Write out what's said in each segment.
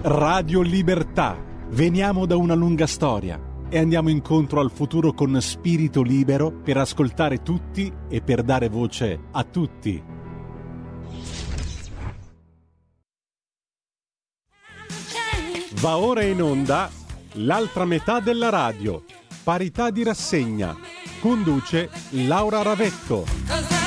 Radio Libertà. Veniamo da una lunga storia e andiamo incontro al futuro con spirito libero per ascoltare tutti e per dare voce a tutti. Va ora in onda l'altra metà della radio. Parità di rassegna. Conduce Laura Ravetto.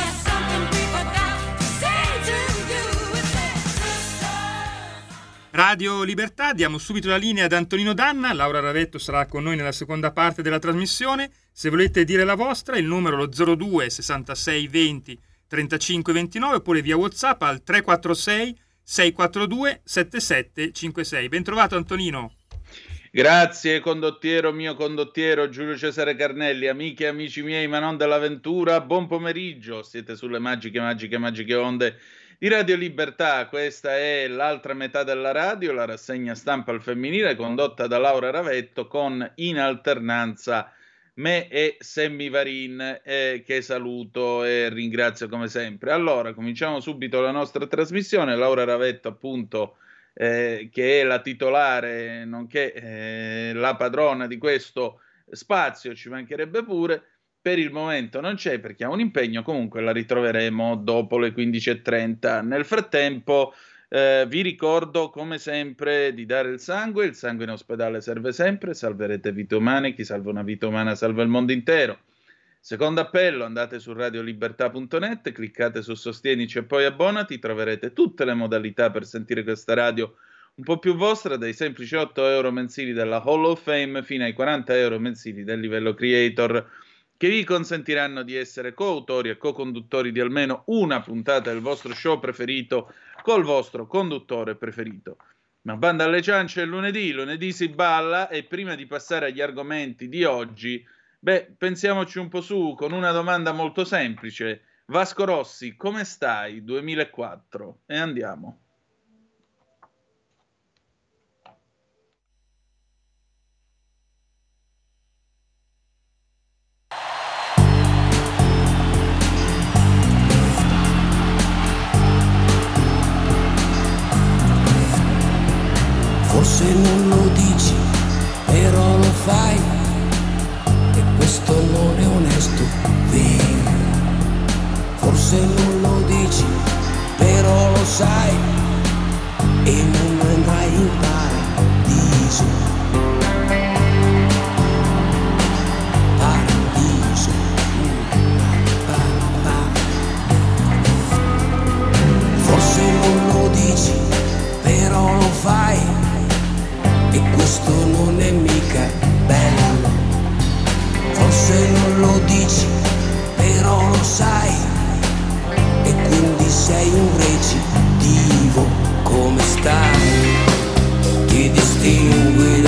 Radio Libertà, diamo subito la linea ad Antonino Danna, Laura Ravetto sarà con noi nella seconda parte della trasmissione, se volete dire la vostra il numero lo 02 66 20 35 29 oppure via Whatsapp al 346 642 7756. Bentrovato Antonino. Grazie condottiero mio condottiero Giulio Cesare Carnelli, amiche e amici miei ma non dell'avventura, buon pomeriggio, siete sulle magiche magiche magiche onde di Radio Libertà, questa è l'altra metà della radio, la rassegna stampa al femminile condotta da Laura Ravetto con in alternanza me e Semmi Varin eh, che saluto e ringrazio come sempre. Allora, cominciamo subito la nostra trasmissione. Laura Ravetto appunto eh, che è la titolare nonché eh, la padrona di questo spazio, ci mancherebbe pure per il momento non c'è perché ha un impegno, comunque la ritroveremo dopo le 15.30. Nel frattempo eh, vi ricordo come sempre di dare il sangue, il sangue in ospedale serve sempre, salverete vite umane, chi salva una vita umana salva il mondo intero. Secondo appello, andate su radiolibertà.net, cliccate su Sostienici e poi abbonati, troverete tutte le modalità per sentire questa radio un po' più vostra, dai semplici 8 euro mensili della Hall of Fame fino ai 40 euro mensili del livello creator che vi consentiranno di essere coautori e co-conduttori di almeno una puntata del vostro show preferito col vostro conduttore preferito. Ma banda alle ciance è lunedì, lunedì si balla e prima di passare agli argomenti di oggi, beh, pensiamoci un po' su con una domanda molto semplice. Vasco Rossi, come stai 2004? E andiamo. Forse non lo dici, però lo fai. E questo non è onesto, vero. Forse non lo dici, però lo sai. E non questo non è mica bello. Forse non lo dici, però lo sai. E quindi sei un recidivo, come stai? Ti distingui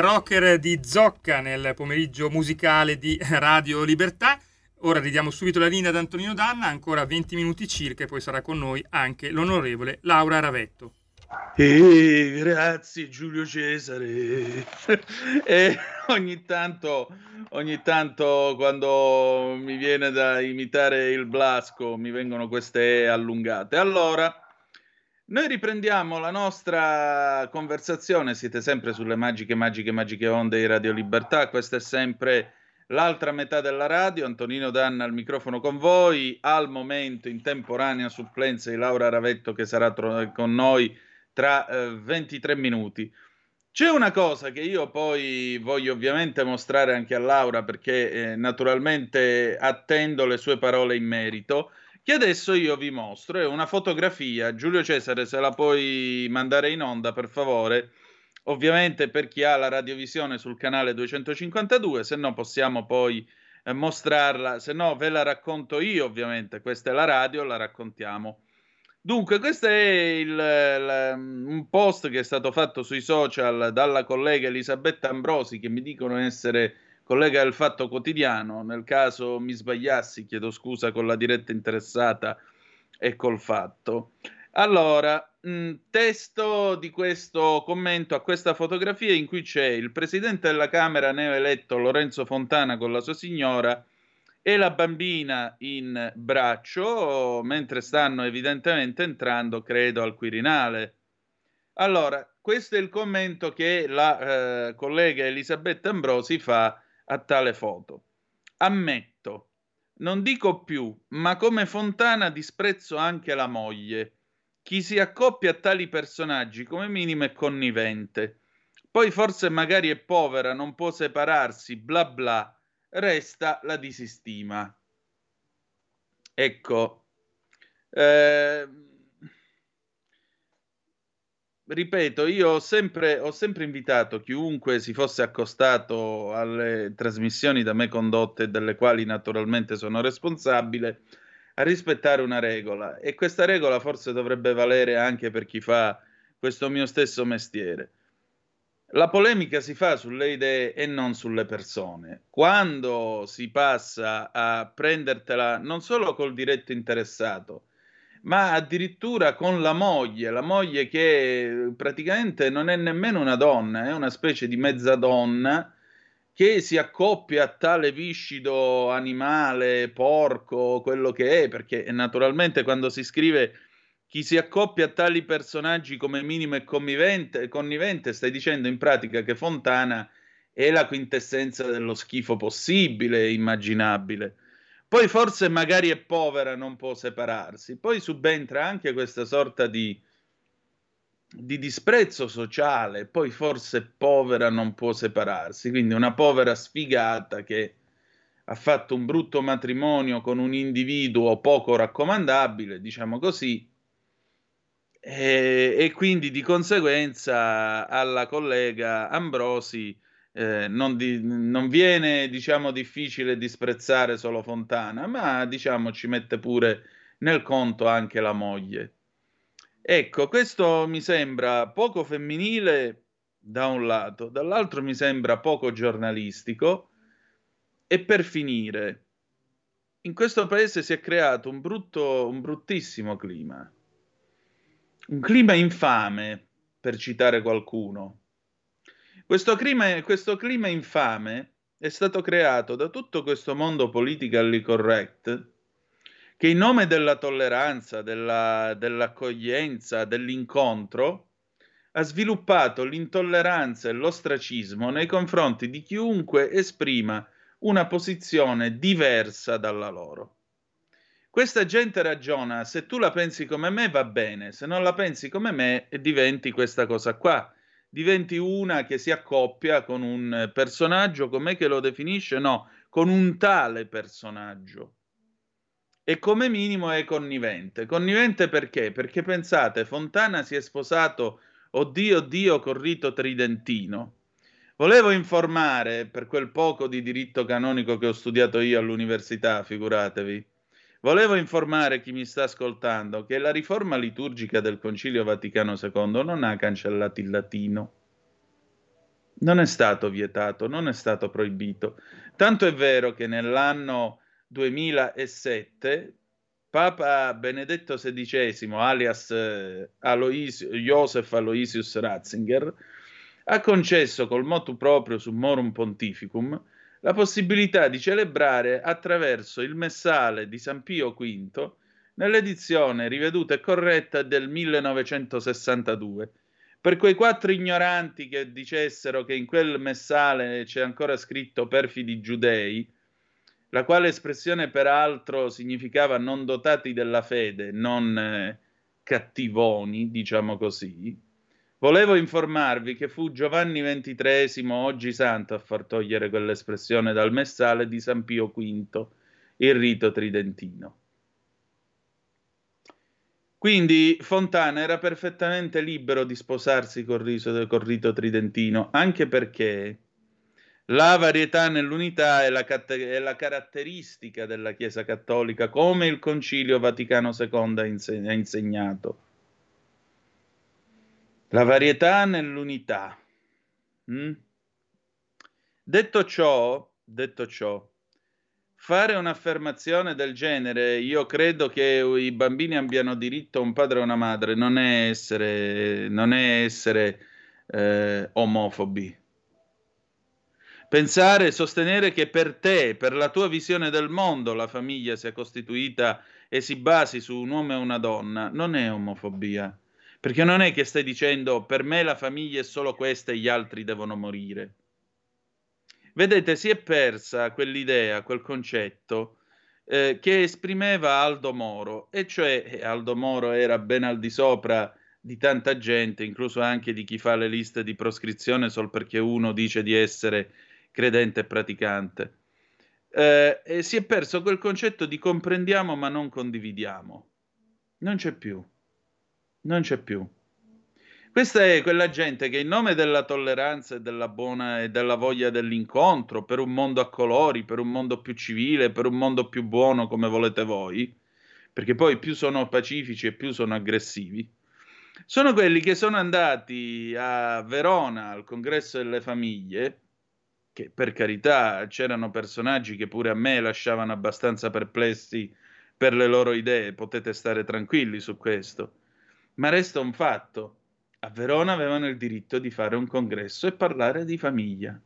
rocker di Zocca nel pomeriggio musicale di Radio Libertà. Ora ridiamo subito la linea ad Antonino Danna, ancora 20 minuti circa, e poi sarà con noi anche l'onorevole Laura Ravetto. Eh, grazie Giulio Cesare. e ogni tanto, ogni tanto quando mi viene da imitare il Blasco mi vengono queste allungate. Allora, noi riprendiamo la nostra conversazione, siete sempre sulle magiche, magiche, magiche onde di Radio Libertà, questa è sempre l'altra metà della radio, Antonino Danna al microfono con voi, al momento in temporanea supplenza di Laura Ravetto che sarà tro- con noi tra eh, 23 minuti. C'è una cosa che io poi voglio ovviamente mostrare anche a Laura perché eh, naturalmente attendo le sue parole in merito che adesso io vi mostro. È una fotografia. Giulio Cesare, se la puoi mandare in onda, per favore. Ovviamente per chi ha la radiovisione sul canale 252, se no possiamo poi eh, mostrarla, se no ve la racconto io ovviamente, questa è la radio, la raccontiamo. Dunque, questo è il, il, un post che è stato fatto sui social dalla collega Elisabetta Ambrosi, che mi dicono essere collega del Fatto Quotidiano, nel caso mi sbagliassi, chiedo scusa con la diretta interessata e col fatto. Allora, mh, testo di questo commento a questa fotografia in cui c'è il presidente della Camera neoeletto Lorenzo Fontana con la sua signora e la bambina in braccio, mentre stanno evidentemente entrando, credo, al Quirinale. Allora, questo è il commento che la eh, collega Elisabetta Ambrosi fa a tale foto. Ammetto, non dico più, ma come Fontana disprezzo anche la moglie. Chi si accoppia a tali personaggi come minimo è connivente. Poi forse magari è povera, non può separarsi, bla bla, resta la disistima. Ecco, eh, ripeto, io ho sempre, ho sempre, invitato chiunque si fosse accostato alle trasmissioni da me condotte, delle quali naturalmente sono responsabile, a rispettare una regola. E questa regola forse dovrebbe valere anche per chi fa questo mio stesso mestiere. La polemica si fa sulle idee e non sulle persone. Quando si passa a prendertela non solo col diretto interessato, ma addirittura con la moglie, la moglie che praticamente non è nemmeno una donna, è una specie di mezza donna che si accoppia a tale viscido animale, porco, quello che è, perché naturalmente quando si scrive chi si accoppia a tali personaggi come minimo connivente, connivente stai dicendo in pratica che Fontana è la quintessenza dello schifo possibile, immaginabile. Poi forse magari è povera, non può separarsi. Poi subentra anche questa sorta di, di disprezzo sociale. Poi forse povera non può separarsi. Quindi una povera sfigata che ha fatto un brutto matrimonio con un individuo poco raccomandabile, diciamo così, e, e, quindi di conseguenza alla collega Ambrosi eh, non, di, non, viene diciamo difficile disprezzare solo Fontana, ma diciamo ci mette pure nel conto anche la moglie. Ecco, questo mi sembra poco femminile da un lato, dall'altro mi sembra poco giornalistico e per finire, in questo paese si è creato un brutto, un bruttissimo clima, un clima infame, per citare qualcuno. Questo clima, questo clima infame è stato creato da tutto questo mondo politically correct che in nome della tolleranza, della, dell'accoglienza, dell'incontro, ha sviluppato l'intolleranza e l'ostracismo nei confronti di chiunque esprima una posizione diversa dalla loro. Questa gente ragiona, se tu la pensi come me va bene, se non la pensi come me diventi questa cosa qua, diventi una che si accoppia con un personaggio, com'è che lo definisce? No, con un tale personaggio e come minimo è connivente. Connivente perché? Perché pensate, Fontana si è sposato, oddio, oddio, col rito tridentino. Volevo informare, per quel poco di diritto canonico che ho studiato io all'università, figuratevi, volevo informare chi mi sta ascoltando che la riforma liturgica del Concilio Vaticano II non ha cancellato il latino. Non è stato vietato, non è stato proibito. Tanto è vero che nell'anno 2007 Papa Benedetto XVI, alias eh, Alois, Joseph Aloysius Ratzinger, ha concesso col motu proprio Summorum Pontificum la possibilità di celebrare attraverso il messale di San Pio V nell'edizione riveduta e corretta del 1962. Per quei quattro ignoranti che dicessero che in quel messale c'è ancora scritto perfidi giudei, la quale espressione peraltro significava non dotati della fede, non eh, cattivoni, diciamo così, volevo informarvi che fu Giovanni XXIII, oggi santo, a far togliere quell'espressione dal messale di San Pio V, il rito tridentino. Quindi Fontana era perfettamente libero di sposarsi col, riso, col rito tridentino, anche perché la varietà nell'unità è la, è la, caratteristica della Chiesa Cattolica, come il Concilio Vaticano II ha insegnato. La varietà nell'unità. Mm? Detto ciò, detto ciò, fare un'affermazione del genere, io credo che i bambini abbiano diritto a un padre e una madre, non è essere, non è essere eh, omofobi Pensare, sostenere che per te, per la tua visione del mondo, la famiglia sia costituita e si basi su un uomo e una donna, non è omofobia. Perché non è che stai dicendo per me la famiglia è solo questa e gli altri devono morire. Vedete, si è persa quell'idea, quel concetto eh, che esprimeva Aldo Moro, e cioè eh, Aldo Moro era ben al di sopra di tanta gente, incluso anche di chi fa le liste di proscrizione solo perché uno dice di essere credente e praticante. Eh, e si è perso quel concetto di comprendiamo ma non condividiamo. Non c'è più. Non c'è più. Questa è quella gente che in nome della tolleranza e della buona e della voglia dell'incontro, per un mondo a colori, per un mondo più civile, per un mondo più buono come volete voi, perché poi più sono pacifici e più sono aggressivi, sono quelli che sono andati a Verona al congresso delle famiglie che per carità c'erano personaggi che pure a me lasciavano abbastanza perplessi per le loro idee, potete stare tranquilli su questo. Ma resta un fatto, a Verona avevano il diritto di fare un congresso e parlare di famiglia.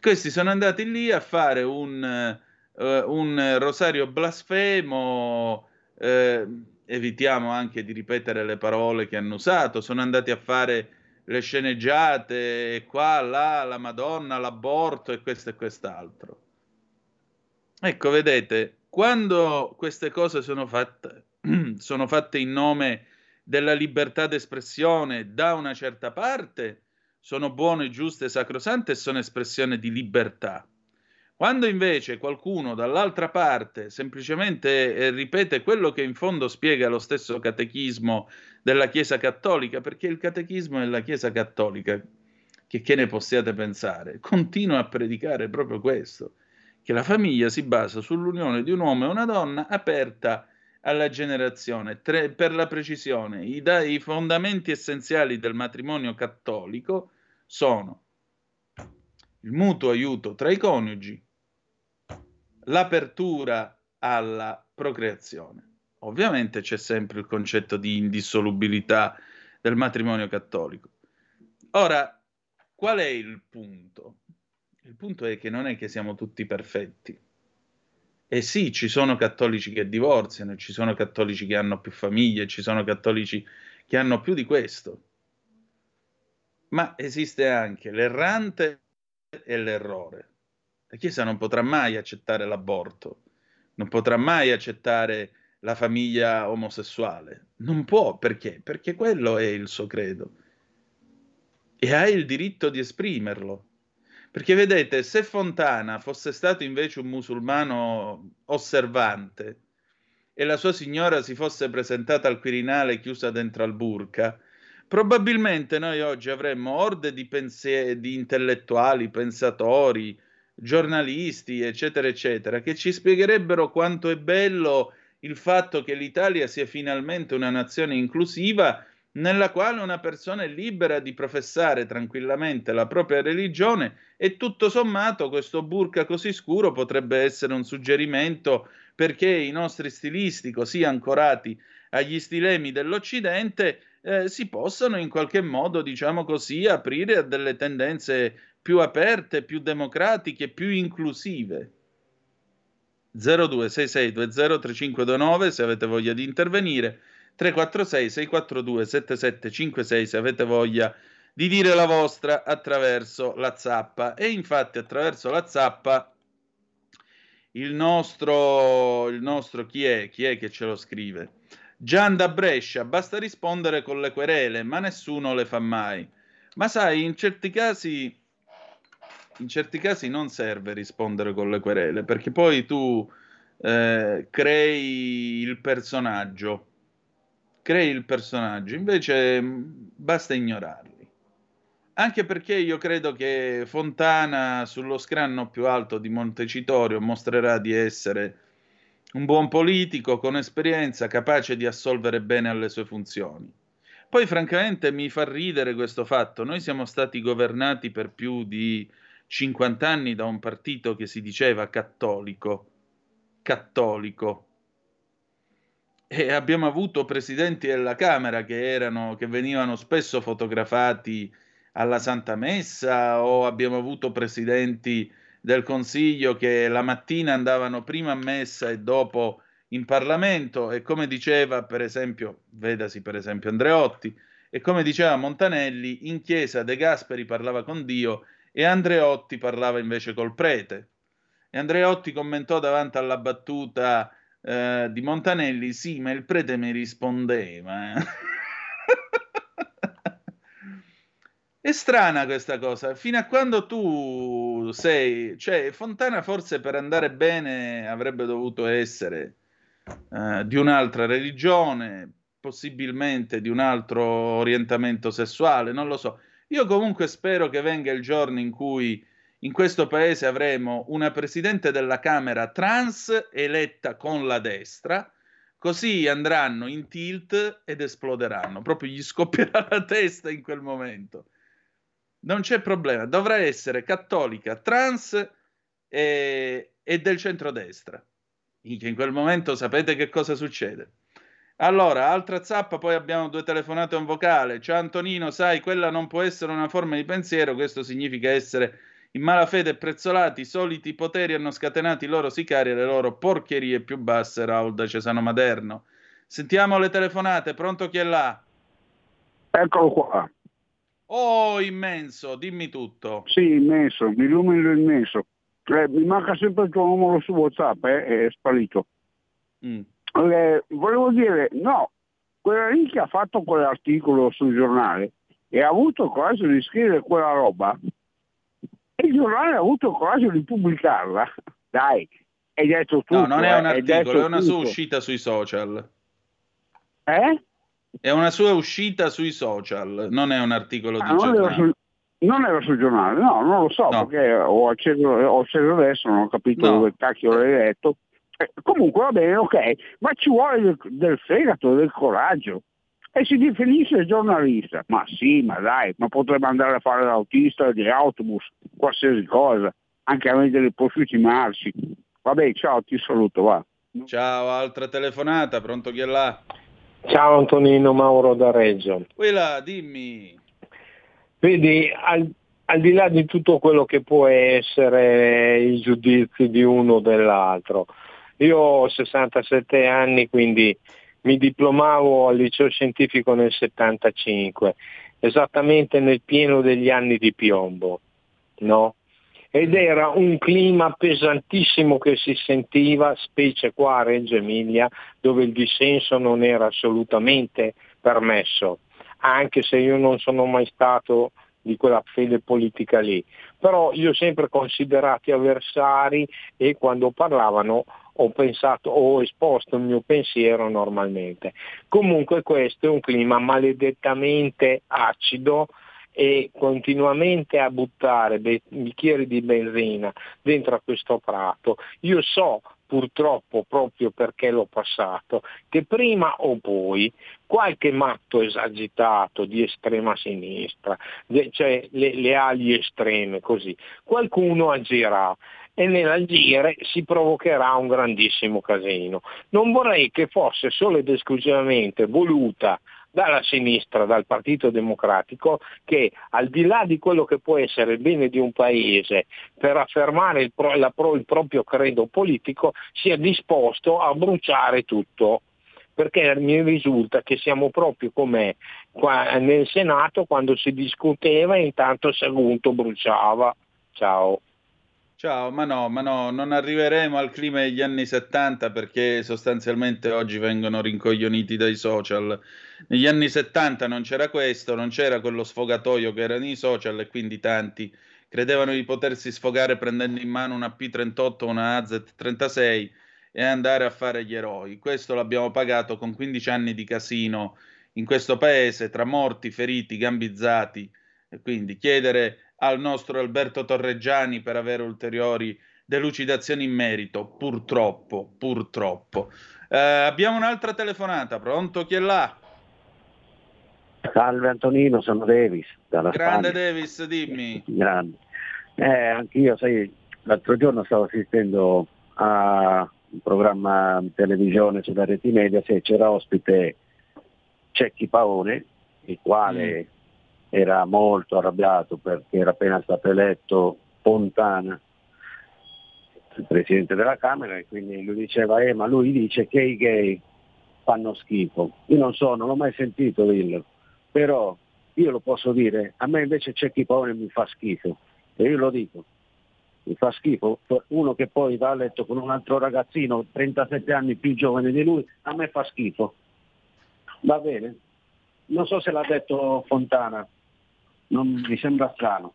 Questi sono andati lì a fare un, uh, un rosario blasfemo, uh, evitiamo anche di ripetere le parole che hanno usato, sono andati a fare le sceneggiate, qua, là, la Madonna, l'aborto e questo e quest'altro. Ecco, vedete, quando queste cose sono fatte, sono fatte in nome della libertà d'espressione da una certa parte, sono buone, giuste, sacrosante e sono espressione di libertà. Quando invece qualcuno dall'altra parte semplicemente eh, ripete quello che in fondo spiega lo stesso catechismo della Chiesa Cattolica, perché il catechismo della Chiesa Cattolica, che, che ne possiate pensare, continua a predicare proprio questo, che la famiglia si basa sull'unione di un uomo e una donna aperta alla generazione. Tre, per la precisione, i, da, i fondamenti essenziali del matrimonio cattolico sono il mutuo aiuto tra i coniugi, l'apertura alla procreazione. Ovviamente c'è sempre il concetto di indissolubilità del matrimonio cattolico. Ora, qual è il punto? Il punto è che non è che siamo tutti perfetti. E sì, ci sono cattolici che divorziano, ci sono cattolici che hanno più famiglie, ci sono cattolici che hanno più di questo. Ma esiste anche l'errante e l'errore. La Chiesa non potrà mai accettare l'aborto, non potrà mai accettare la famiglia omosessuale. Non può, perché? Perché quello è il suo credo. E ha il diritto di esprimerlo. Perché vedete, se Fontana fosse stato invece un musulmano osservante e la sua signora si fosse presentata al Quirinale chiusa dentro al burka, probabilmente noi oggi avremmo orde di, pensie- di intellettuali, pensatori, giornalisti, eccetera, eccetera, che ci spiegherebbero quanto è bello il fatto che l'Italia sia finalmente una nazione inclusiva nella quale una persona è libera di professare tranquillamente la propria religione e tutto sommato questo burka così scuro potrebbe essere un suggerimento perché i nostri stilisti così ancorati agli stilemi dell'Occidente eh, si possano in qualche modo, diciamo così, aprire a delle tendenze più aperte, più democratiche, più inclusive. 0266203529 se avete voglia di intervenire, 346 642 7756 se avete voglia di dire la vostra attraverso la zappa e infatti attraverso la zappa il nostro, il nostro chi è? Chi è che ce lo scrive? Gian da Brescia, basta rispondere con le querele, ma nessuno le fa mai. Ma sai, in certi casi in certi casi non serve rispondere con le querele, perché poi tu eh, crei il personaggio, crei il personaggio, invece mm, basta ignorarli. Anche perché io credo che Fontana sullo scranno più alto di Montecitorio mostrerà di essere un buon politico con esperienza, capace di assolvere bene alle sue funzioni. Poi francamente mi fa ridere questo fatto, noi siamo stati governati per più di 50 anni da un partito che si diceva cattolico, cattolico. E abbiamo avuto presidenti della Camera che, erano, che venivano spesso fotografati alla Santa Messa o abbiamo avuto presidenti del Consiglio che la mattina andavano prima a messa e dopo in Parlamento e come diceva per esempio, vedasi per esempio Andreotti, e come diceva Montanelli, in chiesa De Gasperi parlava con Dio e Andreotti parlava invece col prete. E Andreotti commentò davanti alla battuta eh, di Montanelli, sì, ma il prete mi rispondeva. Eh. È strana questa cosa, fino a quando tu sei, cioè Fontana forse per andare bene avrebbe dovuto essere eh, di un'altra religione, possibilmente di un altro orientamento sessuale, non lo so. Io comunque spero che venga il giorno in cui in questo paese avremo una presidente della Camera trans eletta con la destra, così andranno in tilt ed esploderanno, proprio gli scoppierà la testa in quel momento. Non c'è problema, dovrà essere cattolica, trans e, e del centrodestra. In quel momento sapete che cosa succede? Allora, altra zappa, poi abbiamo due telefonate e un vocale. Ciao Antonino, sai, quella non può essere una forma di pensiero, questo significa essere in malafede e prezzolati, i soliti poteri hanno scatenato i loro sicari e le loro porcherie più basse, Raul da Cesano Maderno. Sentiamo le telefonate, pronto chi è là? Eccolo qua. Oh, immenso, dimmi tutto. Sì, immenso, mi illumino immenso. Eh, mi manca sempre il tuo numero su WhatsApp, eh, è sparito. Mm eh, volevo dire, no, quella lì che ha fatto quell'articolo sul giornale e ha avuto il coraggio di scrivere quella roba e il giornale ha avuto il coraggio di pubblicarla. Dai, hai detto tutto. No, non è un eh, articolo, è una tutto. sua uscita sui social. Eh? È una sua uscita sui social, non è un articolo ah, di non giornale. Non era sul giornale, no, non lo so, no. perché ho acceso, ho acceso adesso, non ho capito no. dove cacchio l'hai letto Eh, comunque va bene, ok, ma ci vuole del, del fegato, del coraggio. E si definisce giornalista. Ma sì, ma dai, ma potrebbe andare a fare l'autista di autobus, qualsiasi cosa, anche a vendere i prosciutti marci. Vabbè, ciao, ti saluto, va. Ciao, altra telefonata, pronto chi è là? Ciao Antonino Mauro da Reggio. Quella, dimmi. Vedi, al, al, di là di tutto quello che può essere i giudizi di uno o dell'altro, io ho 67 anni, quindi mi diplomavo al liceo scientifico nel 75, esattamente nel pieno degli anni di piombo, no? ed era un clima pesantissimo che si sentiva, specie qua a Reggio Emilia, dove il dissenso non era assolutamente permesso, anche se io non sono mai stato di quella fede politica lì. Però io ho sempre considerati avversari e quando parlavano ho pensato, ho esposto il mio pensiero normalmente. Comunque questo è un clima maledettamente acido e continuamente a buttare bicchieri di benzina dentro a questo prato. Io so purtroppo proprio perché l'ho passato, che prima o poi qualche matto esagitato di estrema sinistra, cioè le, le ali estreme così, qualcuno agirà e nell'agire si provocherà un grandissimo casino. Non vorrei che fosse solo ed esclusivamente voluta dalla sinistra, dal Partito Democratico, che al di là di quello che può essere il bene di un paese per affermare il, pro, la, il proprio credo politico, sia disposto a bruciare tutto perché mi risulta che siamo proprio come nel Senato quando si discuteva e intanto Sagunto bruciava. Ciao. Ciao, ma no, ma no, non arriveremo al clima degli anni 70 perché sostanzialmente oggi vengono rincoglioniti dai social. Negli anni 70 non c'era questo, non c'era quello sfogatoio che erano i social e quindi tanti credevano di potersi sfogare prendendo in mano una P38 o una AZ36 e andare a fare gli eroi. Questo l'abbiamo pagato con 15 anni di casino in questo paese tra morti, feriti, gambizzati. E quindi chiedere al nostro Alberto Torreggiani per avere ulteriori delucidazioni in merito, purtroppo, purtroppo. Eh, abbiamo un'altra telefonata, pronto? Chi è là? Salve Antonino, sono Davis. Grande Spagna. Davis, dimmi. Grande. Eh, anch'io, sai, l'altro giorno stavo assistendo a un programma in televisione sulla reti media, se c'era ospite Cecchi Paone, il quale mm era molto arrabbiato perché era appena stato eletto Fontana, il presidente della Camera, e quindi lui diceva, eh, ma lui dice che i gay fanno schifo. Io non so, non l'ho mai sentito dirlo, però io lo posso dire, a me invece c'è chi poi mi fa schifo, e io lo dico, mi fa schifo, uno che poi va a letto con un altro ragazzino 37 anni più giovane di lui, a me fa schifo. Va bene? Non so se l'ha detto Fontana, non mi sembra strano.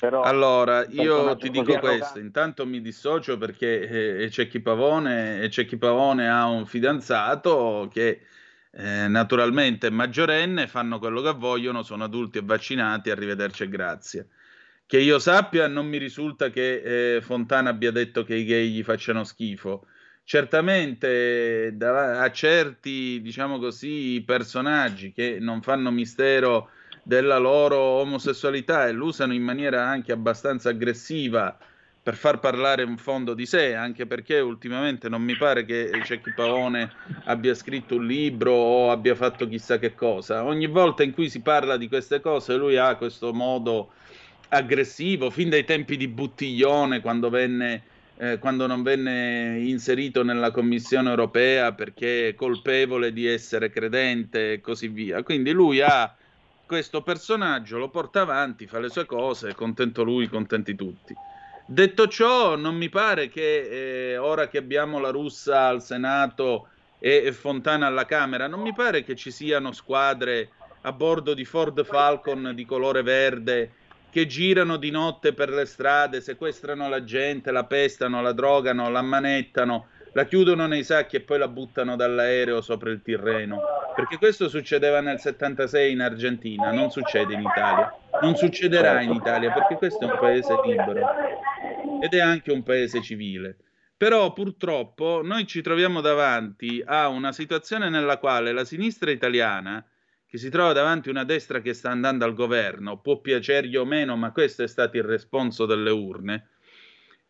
Però, allora, io ti dico questo, intanto mi dissocio perché eh, Cecchi Pavone, Cecchi Pavone ha un fidanzato che eh, naturalmente è maggiorenne, fanno quello che vogliono, sono adulti e vaccinati, arrivederci e grazie. Che io sappia, non mi risulta che eh, Fontana abbia detto che i gay gli facciano schifo. Certamente da, a certi, diciamo così, personaggi che non fanno mistero della loro omosessualità e l'usano in maniera anche abbastanza aggressiva per far parlare un fondo di sé, anche perché ultimamente non mi pare che Cecchi Pavone abbia scritto un libro o abbia fatto chissà che cosa. Ogni volta in cui si parla di queste cose lui ha questo modo aggressivo, fin dai tempi di Buttiglione, quando, venne, eh, quando non venne inserito nella Commissione europea perché colpevole di essere credente e così via. Quindi lui ha questo personaggio lo porta avanti, fa le sue cose, contento lui, contenti tutti. Detto ciò, non mi pare che eh, ora che abbiamo la russa al Senato e, e Fontana alla Camera, non mi pare che ci siano squadre a bordo di Ford Falcon di colore verde che girano di notte per le strade, sequestrano la gente, la pestano, la drogano, la manettano la chiudono nei sacchi e poi la buttano dall'aereo sopra il Tirreno. Perché questo succedeva nel 76 in Argentina, non succede in Italia. Non succederà in Italia perché questo è un paese libero ed è anche un paese civile. Però purtroppo noi ci troviamo davanti a una situazione nella quale la sinistra italiana, che si trova davanti a una destra che sta andando al governo, può piacergli o meno, ma questo è stato il responso delle urne,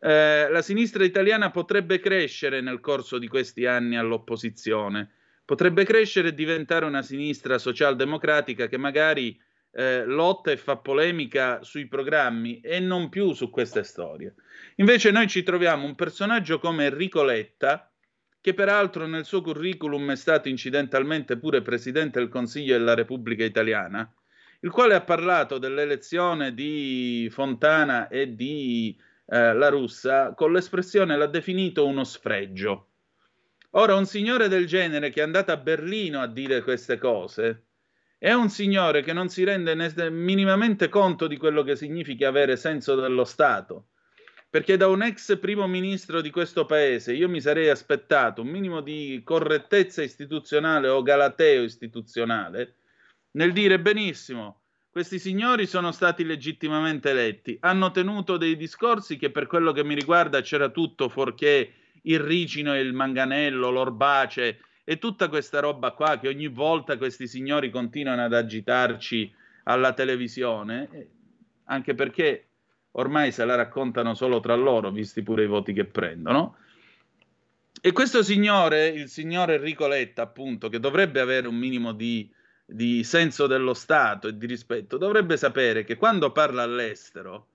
eh, la sinistra italiana potrebbe crescere nel corso di questi anni all'opposizione, potrebbe crescere e diventare una sinistra socialdemocratica che magari eh, lotta e fa polemica sui programmi e non più su queste storie. Invece noi ci troviamo un personaggio come Enrico Letta, che peraltro nel suo curriculum è stato incidentalmente pure Presidente del Consiglio della Repubblica Italiana, il quale ha parlato dell'elezione di Fontana e di eh, La Russa con l'espressione l'ha definito uno sfregio. Ora, un signore del genere che è andato a Berlino a dire queste cose, è un signore che non si rende minimamente conto di quello che significa avere senso dello Stato. Perché da un ex primo ministro di questo paese io mi sarei aspettato un minimo di correttezza istituzionale o galateo istituzionale nel dire benissimo, questi signori sono stati legittimamente eletti, hanno tenuto dei discorsi che per quello che mi riguarda c'era tutto fuorché il ricino e il manganello, l'orbace e tutta questa roba qua che ogni volta questi signori continuano ad agitarci alla televisione, eh, anche perché ormai se la raccontano solo tra loro, visti pure i voti che prendono. E questo signore, il signore Enrico Letta, appunto, che dovrebbe avere un minimo di, di senso dello Stato e di rispetto, dovrebbe sapere che quando parla all'estero,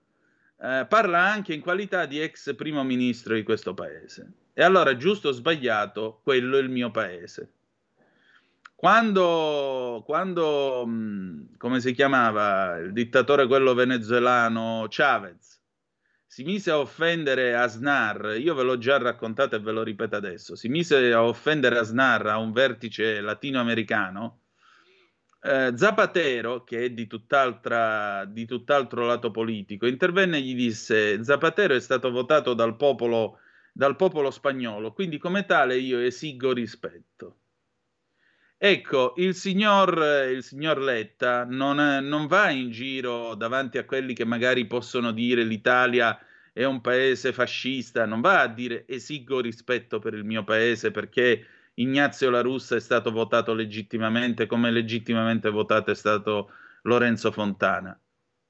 eh, parla anche in qualità di ex primo ministro di questo paese. E allora, giusto o sbagliato, quello è il mio paese. Quando, quando come si chiamava il dittatore quello venezuelano Chavez si mise a offendere Asnar, io ve l'ho già raccontato e ve lo ripeto adesso, si mise a offendere Asnar a un vertice latinoamericano, eh, Zapatero, che è di, di tutt'altro lato politico, intervenne e gli disse Zapatero è stato votato dal popolo dal popolo spagnolo, quindi come tale io esigo rispetto. Ecco, il signor, il signor Letta non, non, va in giro davanti a quelli che magari possono dire l'Italia è un paese fascista, non va a dire esigo rispetto per il mio paese perché Ignazio La Russa è stato votato legittimamente come legittimamente votato è stato Lorenzo Fontana.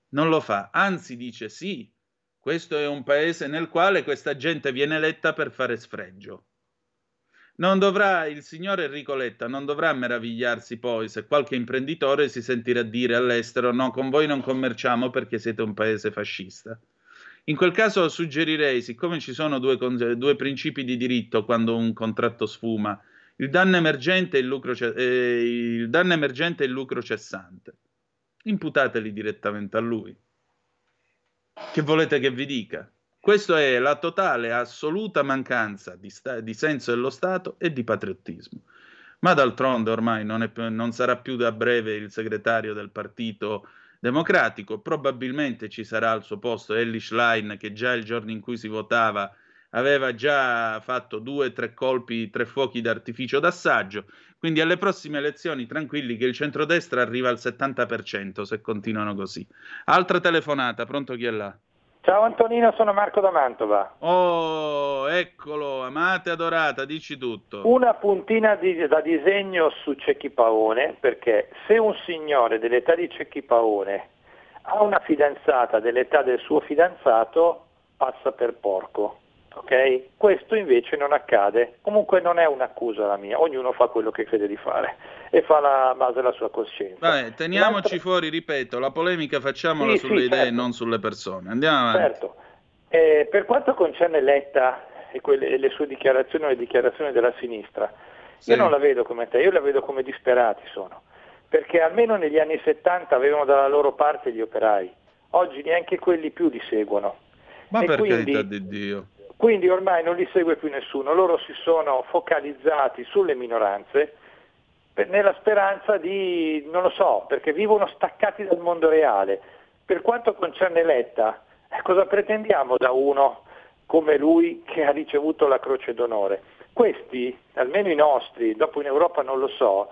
Non lo fa, anzi dice sì, questo è un paese nel quale questa gente viene eletta per fare sfregio. Non dovrà, il signor Enrico Letta non dovrà meravigliarsi poi se qualche imprenditore si sentirà dire all'estero no, con voi non commerciamo perché siete un paese fascista. In quel caso suggerirei, siccome ci sono due, due principi di diritto quando un contratto sfuma, il danno emergente e il lucro, eh, il e il lucro cessante, imputateli direttamente a lui. Che volete che vi dica? Questa è la totale, assoluta mancanza di, sta- di, senso dello Stato e di patriottismo. Ma d'altronde ormai non, più, non sarà più da breve il segretario del Partito Democratico, probabilmente ci sarà al suo posto Ellie Schlein che già il giorno in cui si votava aveva già fatto due o tre colpi, tre fuochi d'artificio d'assaggio, quindi alle prossime elezioni tranquilli che il centrodestra arriva al 70% se continuano così. Altra telefonata, pronto chi è là? Ciao Antonino, sono Marco da Mantova. Oh, eccolo, amata e adorata, dici tutto. Una puntina di, da disegno su Cecchi Paone, perché se un signore dell'età di Cecchi Paone ha una fidanzata dell'età del suo fidanzato, passa per porco. Okay? Questo invece non accade, comunque non è un'accusa la mia, ognuno fa quello che crede di fare e fa la base della sua coscienza. Vabbè, teniamoci L'altro... fuori, ripeto, la polemica facciamola sì, sulle sì, idee e certo. non sulle persone. Andiamo avanti. Certo. Eh, per quanto concerne Letta e, quelle, e le sue dichiarazioni o le dichiarazioni della sinistra, sì. io non la vedo come te, io la vedo come disperati sono, perché almeno negli anni 70 avevano dalla loro parte gli operai, oggi neanche quelli più li seguono. Ma e per quindi... carità di Dio quindi ormai non li segue più nessuno, loro si sono focalizzati sulle minoranze per, nella speranza di, non lo so, perché vivono staccati dal mondo reale. Per quanto concerne Letta, eh, cosa pretendiamo da uno come lui che ha ricevuto la croce d'onore? Questi, almeno i nostri, dopo in Europa non lo so,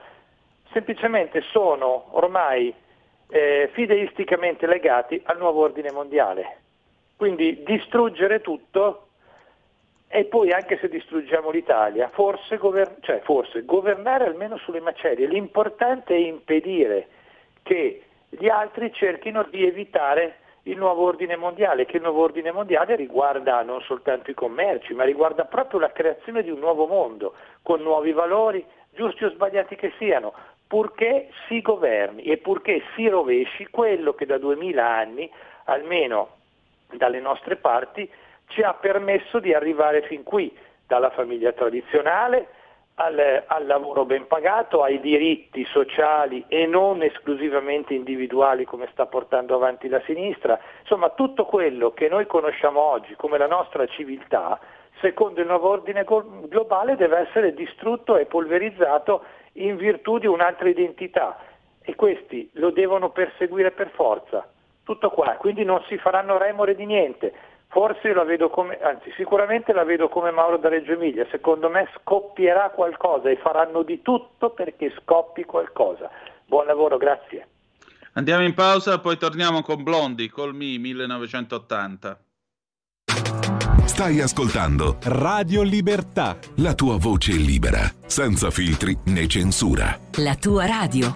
semplicemente sono ormai eh, fideisticamente legati al nuovo ordine mondiale. Quindi distruggere tutto e poi anche se distruggiamo l'Italia, forse, govern- cioè, forse governare almeno sulle macerie. L'importante è impedire che gli altri cerchino di evitare il nuovo ordine mondiale, che il nuovo ordine mondiale riguarda non soltanto i commerci, ma riguarda proprio la creazione di un nuovo mondo, con nuovi valori, giusti o sbagliati che siano, purché si governi e purché si rovesci quello che da duemila anni, almeno dalle nostre parti, ci ha permesso di arrivare fin qui, dalla famiglia tradizionale al, al, lavoro ben pagato, ai diritti sociali e non esclusivamente individuali come sta portando avanti la sinistra, insomma tutto quello che noi conosciamo oggi come la nostra civiltà, secondo il nuovo ordine globale deve essere distrutto e polverizzato in virtù di un'altra identità e questi lo devono perseguire per forza. Tutto qua, quindi non si faranno remore di niente. Forse la vedo come, anzi sicuramente la vedo come Mauro da Reggio Emilia, secondo me scoppierà qualcosa e faranno di tutto perché scoppi qualcosa. Buon lavoro, grazie. Andiamo in pausa, poi torniamo con Blondi, col Mi 1980. Stai ascoltando Radio Libertà. La tua voce libera, senza filtri né censura. La tua radio.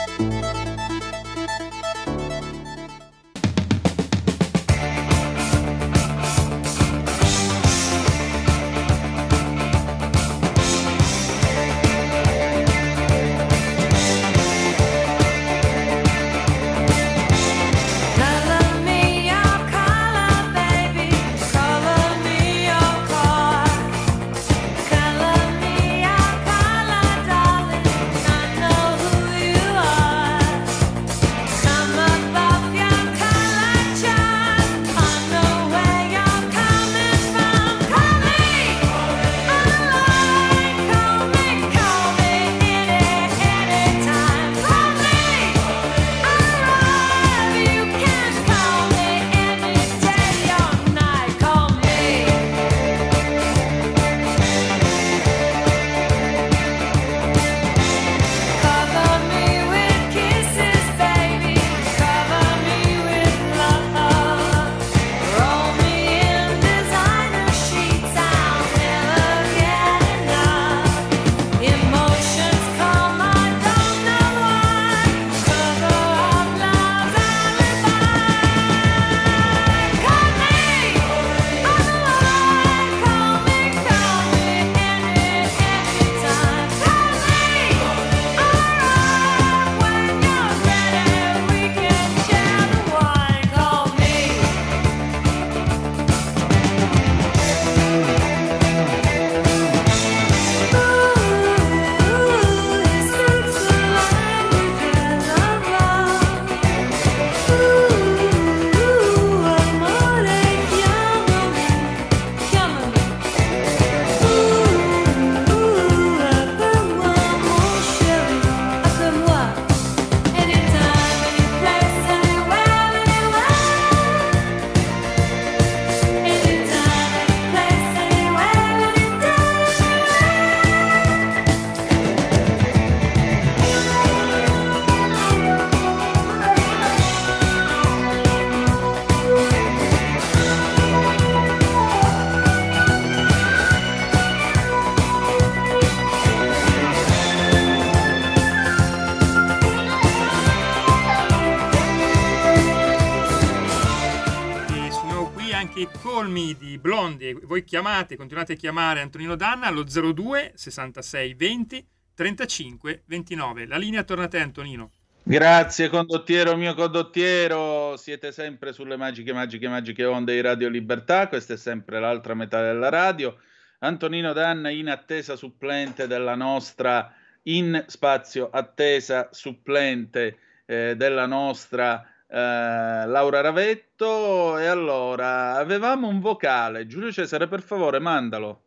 Chiamate, continuate a chiamare Antonino Danna allo 02 66 20 35 29. La linea torna a te Antonino. Grazie condottiero mio condottiero, siete sempre sulle magiche, magiche, magiche onde di Radio Libertà, questa è sempre l'altra metà della radio. Antonino Danna in attesa supplente della nostra in spazio attesa supplente eh, della nostra eh, Laura Ravetto e allora avevamo un vocale. Giulio Cesare per favore mandalo.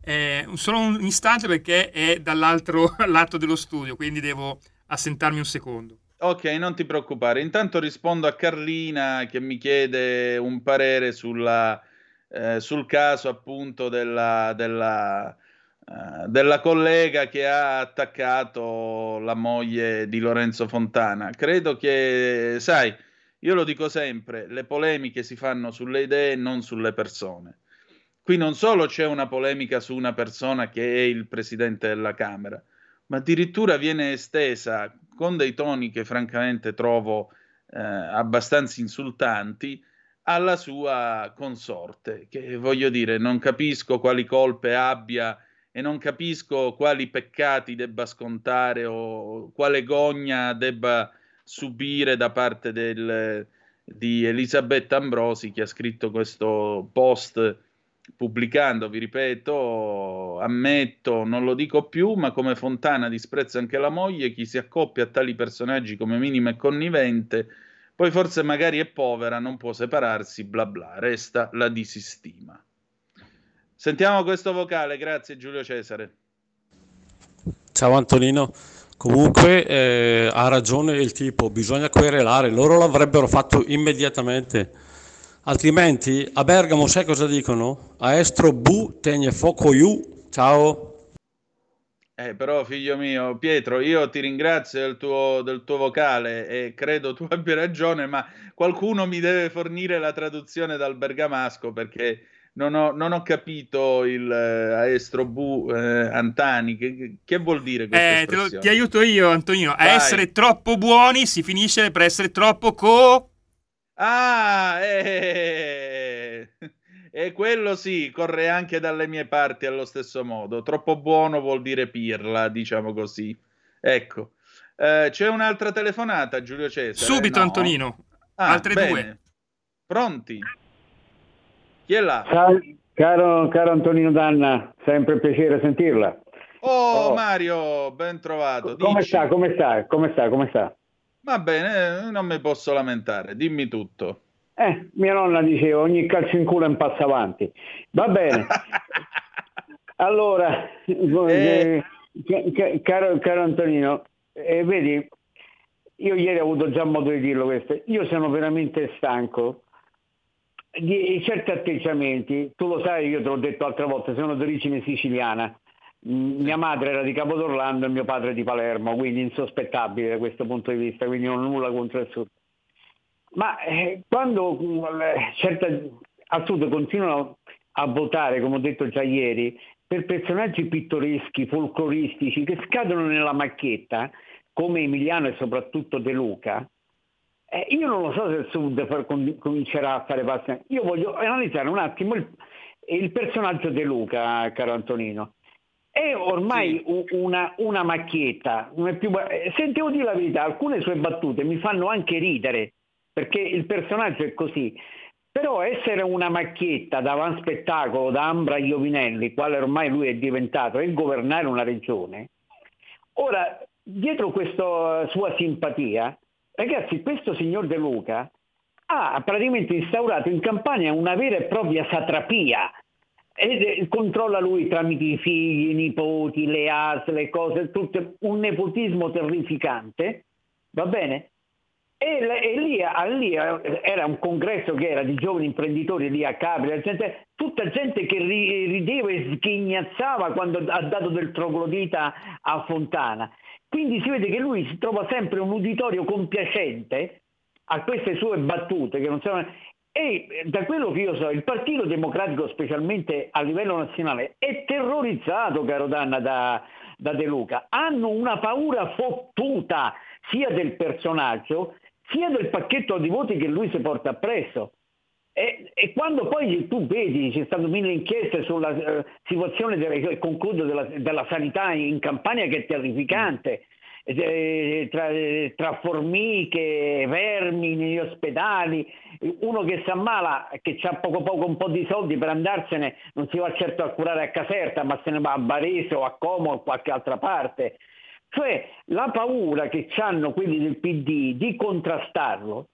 Eh, solo un istante perché è dall'altro lato dello studio quindi devo assentarmi un secondo. Ok, non ti preoccupare. Intanto rispondo a Carlina che mi chiede un parere sulla, eh, sul caso appunto della, della, della, collega che ha attaccato la moglie di Lorenzo Fontana. Credo che, sai, io lo dico sempre, le polemiche si fanno sulle idee non sulle persone. Qui non solo c'è una polemica su una persona che è il presidente della Camera, ma addirittura viene estesa con dei toni che francamente trovo eh, abbastanza insultanti alla sua consorte, che voglio dire, non capisco quali colpe abbia e non capisco quali peccati debba scontare o quale gogna debba subire da parte del, di Elisabetta Ambrosi che ha scritto questo post pubblicando, vi ripeto, ammetto, non lo dico più, ma come Fontana disprezza anche la moglie, chi si accoppia a tali personaggi come minimo è connivente, poi forse magari è povera, non può separarsi, bla bla, resta la disistima. Sentiamo questo vocale, grazie Giulio Cesare. Ciao Antonino. Comunque eh, ha ragione il tipo, bisogna querelare, loro l'avrebbero fatto immediatamente Altrimenti a Bergamo sai cosa dicono? A estro bu tegne fuoco iu. Ciao. Eh, però figlio mio, Pietro, io ti ringrazio del tuo, del tuo, vocale e credo tu abbia ragione, ma qualcuno mi deve fornire la traduzione dal bergamasco perché non ho, non ho capito il eh, aestro bu eh, antani. Che, che, vuol dire questo? Eh, ti aiuto io, Antonino. A Vai. essere troppo buoni si finisce per essere troppo co... Ah, eh, e quello sì, corre anche dalle mie parti allo stesso modo. Troppo buono vuol dire pirla, diciamo così. Ecco. Eh, c'è un'altra telefonata, Giulio Cesare? Subito, no? Antonino. Ah, Altre bene. due. Pronti? Chi è là? Ciao, caro, caro Antonino Danna, sempre un piacere sentirla. Oh, oh. Mario, ben trovato. Come Dici. sta? Come sta? Come sta? Come sta? Va bene, non mi posso lamentare, dimmi tutto. Eh, mia nonna diceva ogni calcio in culo è un passo avanti. Va bene. allora, eh. eh caro, caro, Antonino, eh, vedi, io ieri ho avuto già modo di dirlo questo, io sono veramente stanco di certi atteggiamenti, tu lo sai, io te l'ho detto altre volte, sono d'origine siciliana, mia madre era di Capodorlando e mio padre di Palermo, quindi insospettabile da questo punto di vista, quindi non ho nulla contro il sud. Ma eh, quando eh, certe, al sud continuano a votare, come ho detto già ieri, per personaggi pittoreschi, folcloristici, che scadono nella macchietta, come Emiliano e soprattutto De Luca, eh, io non lo so se il Sud comincerà a fare passi. Io voglio analizzare un attimo il, il personaggio De Luca, caro Antonino. È ormai sì. una, una, macchietta. Più... Sentivo dire la verità, alcune sue battute mi fanno anche ridere, perché il personaggio è così. Però essere una macchietta da van spettacolo, da Ambra Iovinelli, quale ormai lui è diventato, e governare una regione, ora, dietro questa sua simpatia, ragazzi, questo signor De Luca ha praticamente instaurato in Campania una vera e propria satrapia, e controlla lui tramite i figli, i nipoti, le AS, le cose, tutto un nepotismo terrificante, va bene? E, e lì, lì, era un congresso che era di giovani imprenditori lì a Capri, gente, tutta gente che rideva e schignazzava quando ha dato del troglodita a Fontana. Quindi si vede che lui si trova sempre un uditorio compiacente a queste sue battute che non sono e eh, da quello che io so, il Partito Democratico, specialmente a livello nazionale, è terrorizzato, caro Danna, da, da De Luca. Hanno una paura fottuta sia del personaggio sia del pacchetto di voti che lui si porta appresso. E, e quando poi tu vedi, c'è stato mille inchieste sulla uh, situazione, delle, concludo, della, della, sanità in Campania che è terrificante, eh, tra, tra, formiche, vermi negli ospedali, uno che si ammala, che ha poco poco un po' di soldi per andarsene, non si va certo a curare a Caserta, ma se ne va a Varese o a Como o a qualche altra parte. Cioè la paura che hanno quelli del PD di contrastarlo,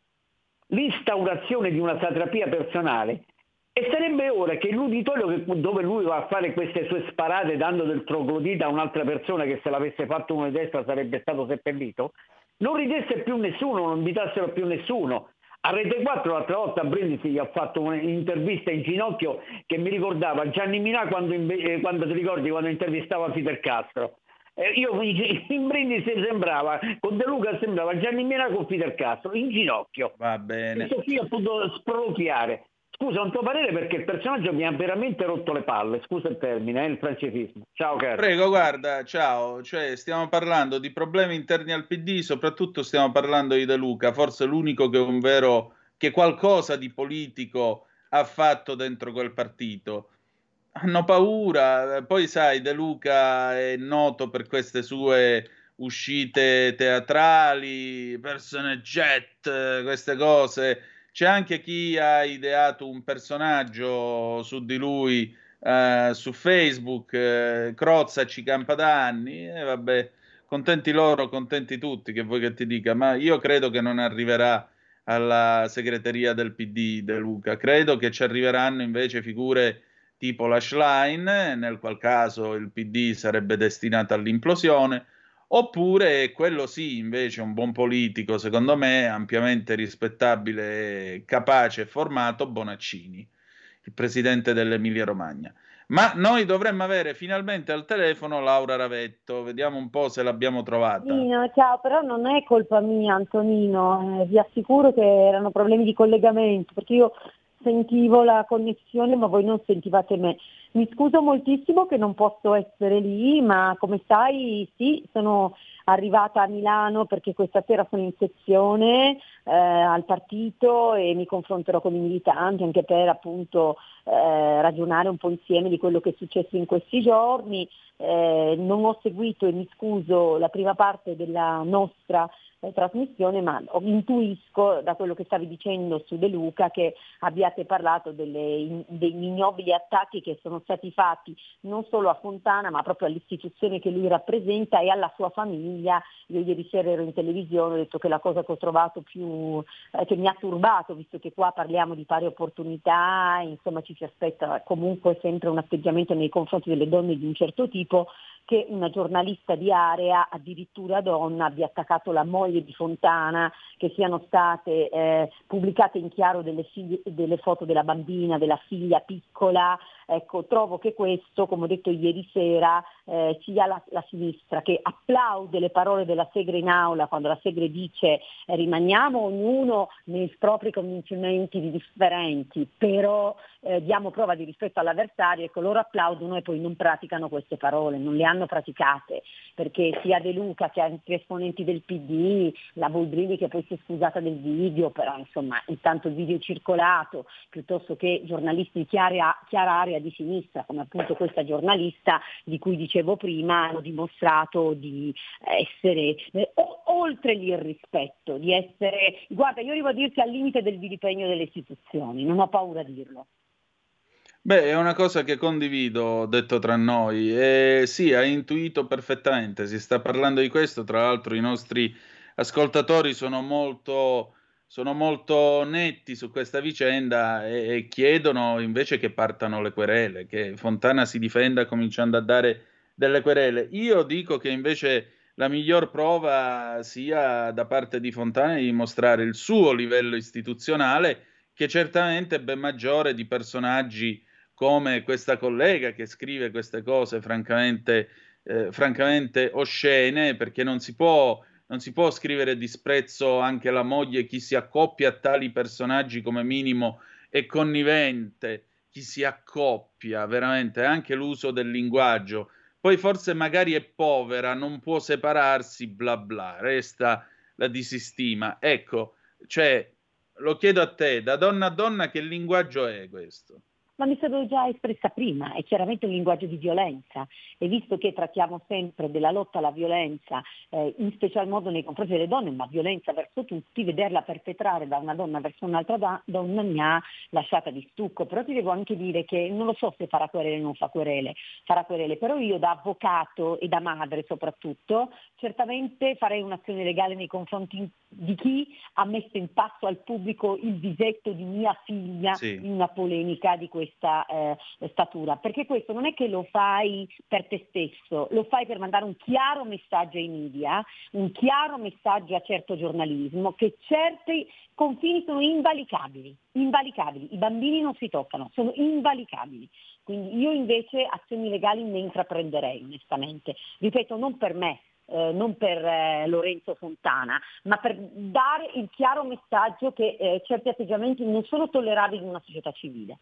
l'instaurazione di una satrapia personale, e sarebbe ora che l'uditorio dove lui va a fare queste sue sparate dando del troglodita a un'altra persona che se l'avesse fatto uno di destra sarebbe stato seppellito, non ridesse più nessuno, non invitassero più nessuno. A Rete 4 l'altra volta a Brindisi gli ha fatto un'intervista in ginocchio che mi ricordava Gianni Minà quando, eh, quando ti ricordi quando intervistava Fidel Castro. Eh, io in Brindisi sembrava, con De Luca sembrava Gianni Minà con Fidel Castro, in ginocchio. Va bene. E Sofia ha potuto sproloquiare. Scusa, un tuo parere perché il personaggio mi ha veramente rotto le palle, scusa il termine, è eh, il francesismo. Ciao caro. Prego, guarda, ciao, cioè stiamo parlando di problemi interni al PD, soprattutto stiamo parlando di De Luca, forse l'unico che un vero che qualcosa di politico ha fatto dentro quel partito. Hanno paura, poi sai, De Luca è noto per queste sue uscite teatrali, persone jet, queste cose. C'è anche chi ha ideato un personaggio su di lui eh, su Facebook, eh, Crozza ci campa da anni, e vabbè, contenti loro, contenti tutti, che vuoi che ti dica, ma io credo che non arriverà alla segreteria del PD De Luca, credo che ci arriveranno invece figure tipo la Schlein, nel qual caso il PD sarebbe destinato all'implosione, Oppure quello sì, invece, un buon politico, secondo me, ampiamente rispettabile, capace e formato, Bonaccini, il presidente dell'Emilia Romagna. Ma noi dovremmo avere finalmente al telefono Laura Ravetto, vediamo un po' se l'abbiamo trovata. Antonino, ciao, però non è colpa mia Antonino, eh, vi assicuro che erano problemi di collegamento, perché io sentivo la connessione ma voi non sentivate me. Mi scuso moltissimo che non posso essere lì, ma come sai sì, sono arrivata a Milano perché questa sera sono in sezione eh, al partito e mi confronterò con i militanti anche per appunto eh, ragionare un po' insieme di quello che è successo in questi giorni. Eh, non ho seguito e mi scuso la prima parte della nostra eh, trasmissione, ma intuisco da quello che stavi dicendo su De Luca che abbiate parlato delle, dei ignobili attacchi che sono stati fatti non solo a Fontana ma proprio all'istituzione che lui rappresenta e alla sua famiglia. Io ieri sera ero in televisione, ho detto che la cosa che ho trovato più, eh, che mi ha turbato, visto che qua parliamo di pari opportunità, insomma ci si aspetta comunque sempre un atteggiamento nei confronti delle donne di un certo tipo, che una giornalista di area, addirittura donna, abbia attaccato la moglie di Fontana, che siano state eh, pubblicate in chiaro delle, figlie, delle, foto della bambina, della figlia piccola. Ecco, trovo che questo, come ho detto ieri sera, eh, sia la, la, sinistra che applaude le parole della Segre in aula quando la Segre dice eh, rimaniamo ognuno nei propri convincimenti differenti, però eh, diamo prova di rispetto all'avversario, ecco loro applaudono e poi non praticano queste parole, non le hanno praticate, perché sia De Luca che altri esponenti del PD, la Boldrini che poi si è scusata del video, però insomma intanto il video è circolato, piuttosto che giornalisti di chiara, chiara area di sinistra, come appunto questa giornalista di cui dicevo prima, hanno dimostrato di essere eh, oltre l'irrispetto, di essere, guarda io arrivo a dirti al limite del vilipegno delle istituzioni, non ho paura a dirlo. Beh, è una cosa che condivido, detto tra noi. E sì, hai intuito perfettamente, si sta parlando di questo, tra l'altro i nostri ascoltatori sono molto, sono molto netti su questa vicenda e, e, chiedono invece che partano le querele, che Fontana si difenda cominciando a dare delle querele. Io dico che invece la miglior prova sia da parte di Fontana di dimostrare il suo livello istituzionale, che certamente è ben maggiore di personaggi come questa collega che scrive queste cose francamente, eh, francamente oscene, perché non si, può, non si può scrivere disprezzo anche alla moglie, chi si accoppia a tali personaggi come minimo è connivente, chi si accoppia, veramente, anche l'uso del linguaggio. Poi forse magari è povera, non può separarsi, bla bla, resta la disistima. Ecco, cioè, lo chiedo a te, da donna a donna, che linguaggio è questo? Ma mi sono già espressa prima, è chiaramente un linguaggio di violenza e visto che trattiamo sempre della lotta alla violenza, eh, in special modo nei confronti delle donne, ma violenza verso tutti, vederla perpetrare da una donna verso un'altra da- donna mi ha lasciata di stucco, però ti devo anche dire che non lo so se farà querele o non fa querele, farà querele, però io da avvocato e da madre soprattutto certamente farei un'azione legale nei confronti di chi ha messo in passo al pubblico il visetto di mia figlia sì. in una polemica di questa eh, statura, perché questo non è che lo fai per te stesso, lo fai per mandare un chiaro messaggio ai media, un chiaro messaggio a certo giornalismo, che certi confini sono invalicabili, invalicabili, i bambini non si toccano, sono invalicabili. Quindi io invece azioni legali ne intraprenderei onestamente. Ripeto, non per me, eh, non per eh, Lorenzo Fontana, ma per dare il chiaro messaggio che eh, certi atteggiamenti non sono tollerabili in una società civile.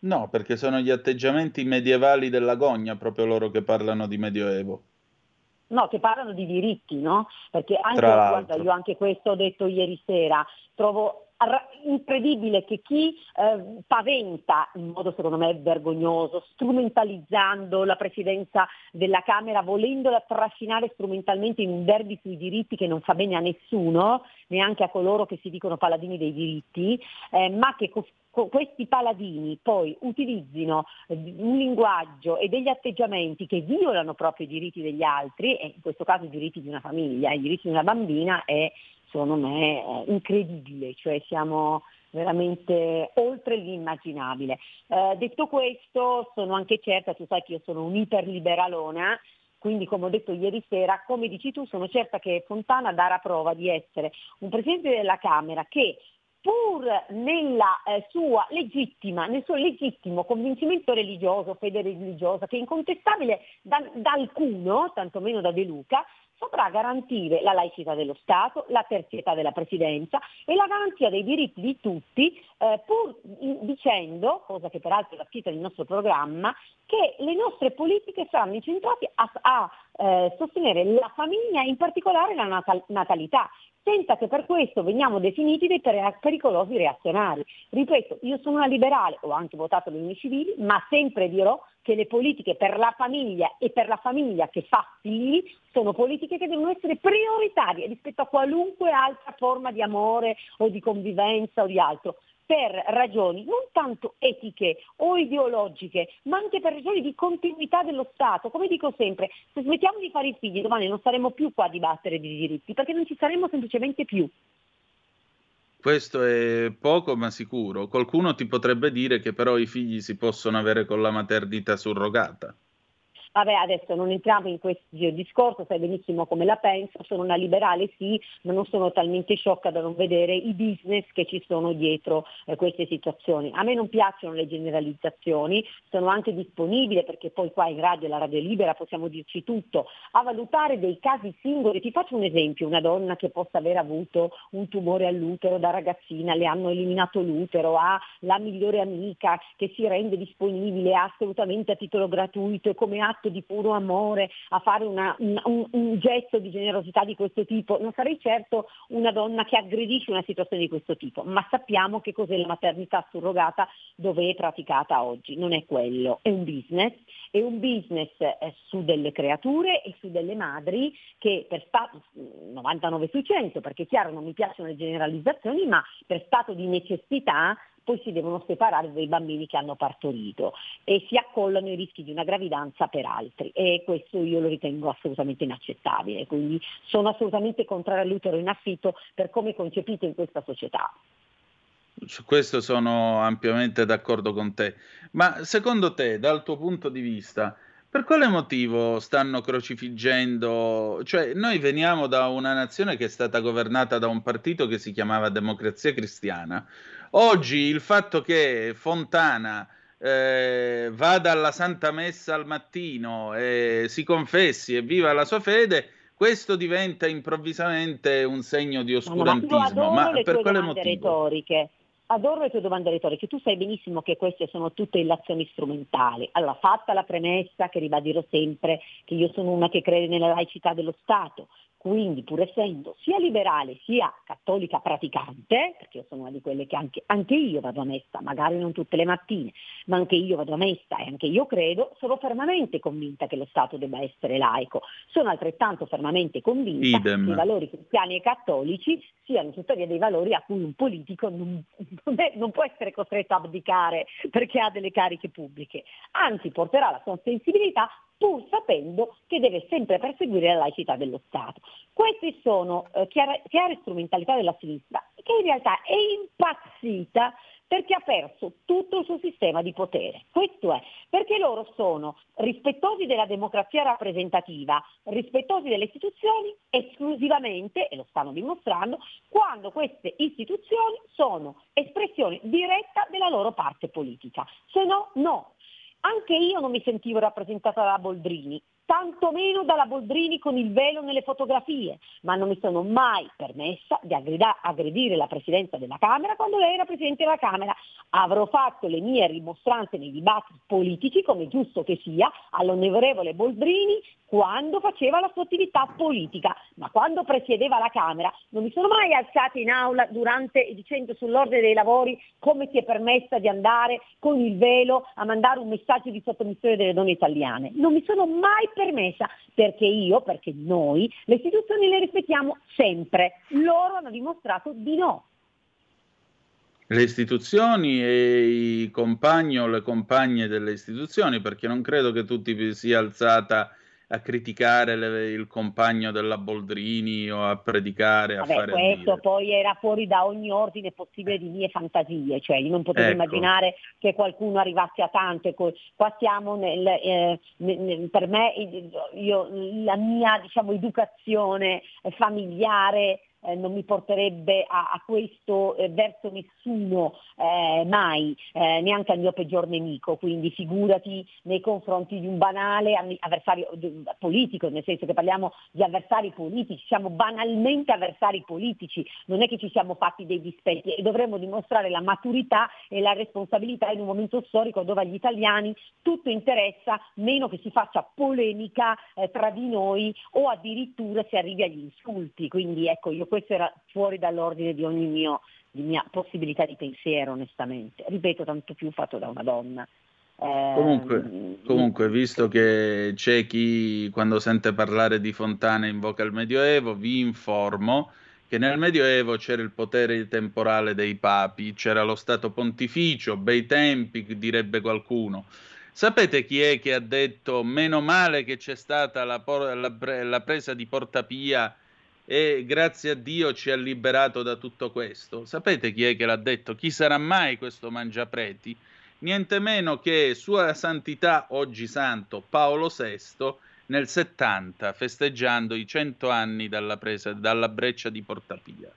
No, perché sono gli atteggiamenti medievali della gogna, proprio loro che parlano di Medioevo. No, che parlano di diritti, no? Perché anche, guarda, io anche questo ho detto ieri sera, trovo incredibile che chi eh, paventa in modo secondo me vergognoso, strumentalizzando la presidenza della Camera, volendola trascinare strumentalmente in un derby sui diritti che non fa bene a nessuno, neanche a coloro che si dicono paladini dei diritti, eh, ma che co- co- questi paladini poi utilizzino eh, un linguaggio e degli atteggiamenti che violano proprio i diritti degli altri, e in questo caso i diritti di una famiglia, i diritti di una bambina, è secondo me è incredibile, cioè siamo veramente oltre l'immaginabile. Eh, detto questo, sono anche certa, tu sai che io sono un'iperliberalona, quindi come ho detto ieri sera, come dici tu, sono certa che Fontana darà prova di essere un Presidente della Camera che pur nella, eh, sua legittima, nel suo legittimo convincimento religioso, fede religiosa, che è incontestabile da, da alcuno, tantomeno da De Luca, saprà garantire la laicità dello Stato, la terzietà della Presidenza e la garanzia dei diritti di tutti, eh, pur dicendo, cosa che peraltro è la scritta del nostro programma, che le nostre politiche saranno incentrate a, a eh, sostenere la famiglia, in particolare la natal- natalità senza che per questo veniamo definiti dei pericolosi reazionari. Ripeto, io sono una liberale, ho anche votato le unioni civili, ma sempre dirò che le politiche per la famiglia e per la famiglia che fa figli sono politiche che devono essere prioritarie rispetto a qualunque altra forma di amore o di convivenza o di altro per ragioni non tanto etiche o ideologiche, ma anche per ragioni di continuità dello Stato. Come dico sempre, se smettiamo di fare i figli domani non saremo più qua a dibattere di diritti, perché non ci saremo semplicemente più. Questo è poco ma sicuro. Qualcuno ti potrebbe dire che però i figli si possono avere con la maternità surrogata. Vabbè, adesso non entriamo in questo discorso, sai benissimo come la penso, sono una liberale sì, ma non sono talmente sciocca da non vedere i business che ci sono dietro eh, queste situazioni. A me non piacciono le generalizzazioni, sono anche disponibile perché poi qua in radio, la radio libera, possiamo dirci tutto, a valutare dei casi singoli. Ti faccio un esempio, una donna che possa aver avuto un tumore all'utero da ragazzina, le hanno eliminato l'utero, ha la migliore amica che si rende disponibile assolutamente a titolo gratuito e come atto di puro amore a fare una, un, un, gesto di generosità di questo tipo, non sarei certo una donna che aggredisce una situazione di questo tipo, ma sappiamo che cos'è la maternità surrogata dove è praticata oggi, non è quello, è un business, è un business eh, su delle creature e su delle madri che per stato 99 su 100, perché chiaro non mi piacciono le generalizzazioni, ma per stato di necessità poi si devono separare dai bambini che hanno partorito e si accollano i rischi di una gravidanza per altri e questo io lo ritengo assolutamente inaccettabile, quindi sono assolutamente contraria all'utero in affitto per come concepito in questa società. Su questo sono ampiamente d'accordo con te, ma secondo te, dal tuo punto di vista, per quale motivo stanno crocifiggendo? Cioè, noi veniamo da una nazione che è stata governata da un partito che si chiamava Democrazia Cristiana, Oggi il fatto che Fontana eh, vada alla Santa Messa al mattino e si confessi e viva la sua fede, questo diventa improvvisamente un segno di oscurantismo. Ma, ma per quale motivo? Retoriche. Adoro le tue domande retoriche, tu sai benissimo che queste sono tutte illazioni strumentali. Allora, fatta la premessa, che ribadirò sempre, che io sono una che crede nella laicità dello Stato, quindi pur essendo sia liberale sia cattolica praticante, perché io sono una di quelle che anche, anche, io vado a messa, magari non tutte le mattine, ma anche io vado a messa e anche io credo, sono fermamente convinta che lo Stato debba essere laico. Sono altrettanto fermamente convinta Idem. che i valori cristiani e cattolici siano tuttavia dei valori a cui un politico non, non, è, non può essere costretto a abdicare perché ha delle cariche pubbliche, anzi porterà la sua sensibilità pur sapendo che deve sempre perseguire la laicità dello Stato. Queste sono eh, chiare, chiare strumentalità della sinistra che in realtà è impazzita perché ha perso tutto il suo sistema di potere. Questo è, perché loro sono rispettosi della democrazia rappresentativa, rispettosi delle istituzioni esclusivamente, e lo stanno dimostrando, quando queste istituzioni sono espressione diretta della loro parte politica. Se no, no. Anche io non mi sentivo rappresentata da Boldrini, tantomeno dalla Boldrini con il velo nelle fotografie, ma non mi sono mai permessa di aggredire la Presidenza della Camera quando lei era Presidente della Camera. Avrò fatto le mie rimostranze nei dibattiti politici, come giusto che sia, all'onorevole Boldrini quando faceva la sua attività politica, ma quando presiedeva la Camera non mi sono mai alzata in aula durante, dicendo sull'ordine dei lavori come si è permessa di andare con il velo a mandare un messaggio di sottomissione delle donne italiane. Non mi sono mai permessa perché io, perché noi, le istituzioni le rispettiamo sempre. Loro hanno dimostrato di no le istituzioni e i compagni o le compagne delle istituzioni, perché non credo che tutti vi sia alzata a criticare le, il compagno della Boldrini o a predicare, a Vabbè, fare questo poi era fuori da ogni ordine possibile di mie fantasie, cioè io non potevo ecco. immaginare che qualcuno arrivasse a tanto, qua siamo nel, eh, nel, per me io, la mia diciamo, educazione familiare eh, non mi porterebbe a, a questo eh, verso nessuno eh, mai, eh, neanche al mio peggior nemico, quindi figurati nei confronti di un banale avversario politico, nel senso che parliamo di avversari politici, siamo banalmente avversari politici, non è che ci siamo fatti dei dispetti e dovremmo dimostrare la maturità e la responsabilità in un momento storico dove agli italiani tutto interessa, meno che si faccia polemica eh, tra di noi o addirittura si arrivi agli insulti. Quindi ecco, io questo era fuori dall'ordine di ogni mio, di mia possibilità di pensiero, onestamente. Ripeto, tanto più fatto da una donna. Eh, comunque, comunque, visto che c'è chi quando sente parlare di fontane invoca il Medioevo, vi informo che nel Medioevo c'era il potere temporale dei papi, c'era lo Stato pontificio, bei tempi, direbbe qualcuno. Sapete chi è che ha detto meno male che c'è stata la, la, la presa di Porta Pia e grazie a Dio ci ha liberato da tutto questo. Sapete chi è che l'ha detto? Chi sarà mai questo mangiapreti? Niente meno che Sua Santità, oggi santo, Paolo VI, nel 70, festeggiando i 100 anni dalla, presa, dalla breccia di Portapia.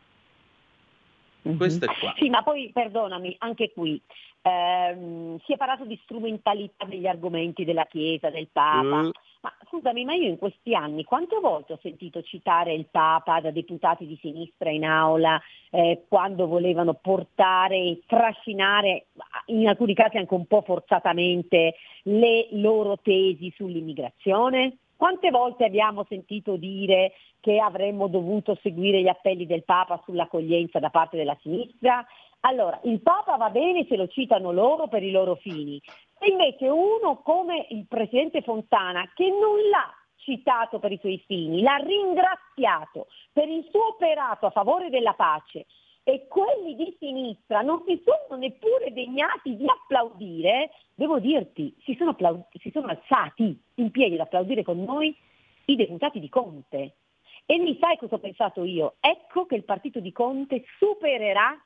Mm-hmm. Questo è qua. Sì, ma poi perdonami, anche qui ehm, si è parlato di strumentalità degli argomenti della Chiesa, del Papa. Mm. Ma scusami, ma io in questi anni quante volte ho sentito citare il Papa da deputati di sinistra in aula eh, quando volevano portare e trascinare, in alcuni casi anche un po' forzatamente, le loro tesi sull'immigrazione? Quante volte abbiamo sentito dire che avremmo dovuto seguire gli appelli del Papa sull'accoglienza da parte della sinistra? Allora, il Papa va bene se lo citano loro per i loro fini, e invece uno come il Presidente Fontana, che non l'ha citato per i suoi fini, l'ha ringraziato per il suo operato a favore della pace e quelli di sinistra non si sono neppure degnati di applaudire, devo dirti, si sono, applaud- si sono alzati in piedi ad applaudire con noi i deputati di Conte. E mi sai cosa ho pensato io? Ecco che il partito di Conte supererà,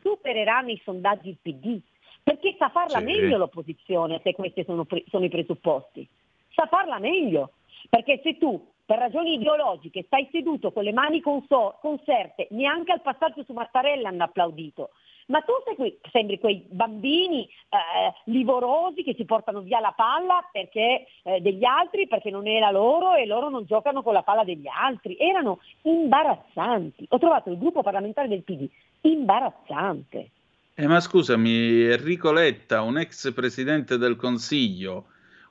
supererà nei sondaggi il PD, perché sa farla sì. meglio l'opposizione se questi sono, sono i presupposti. Sa farla meglio, perché se tu per ragioni ideologiche stai seduto con le mani consor- conserte, neanche al passaggio su Mattarella hanno applaudito. Ma tu qui, sembri quei bambini eh, livorosi che si portano via la palla perché, eh, degli altri perché non la loro e loro non giocano con la palla degli altri. Erano imbarazzanti. Ho trovato il gruppo parlamentare del PD imbarazzante. Eh, ma scusami, Enrico Letta, un ex presidente del Consiglio,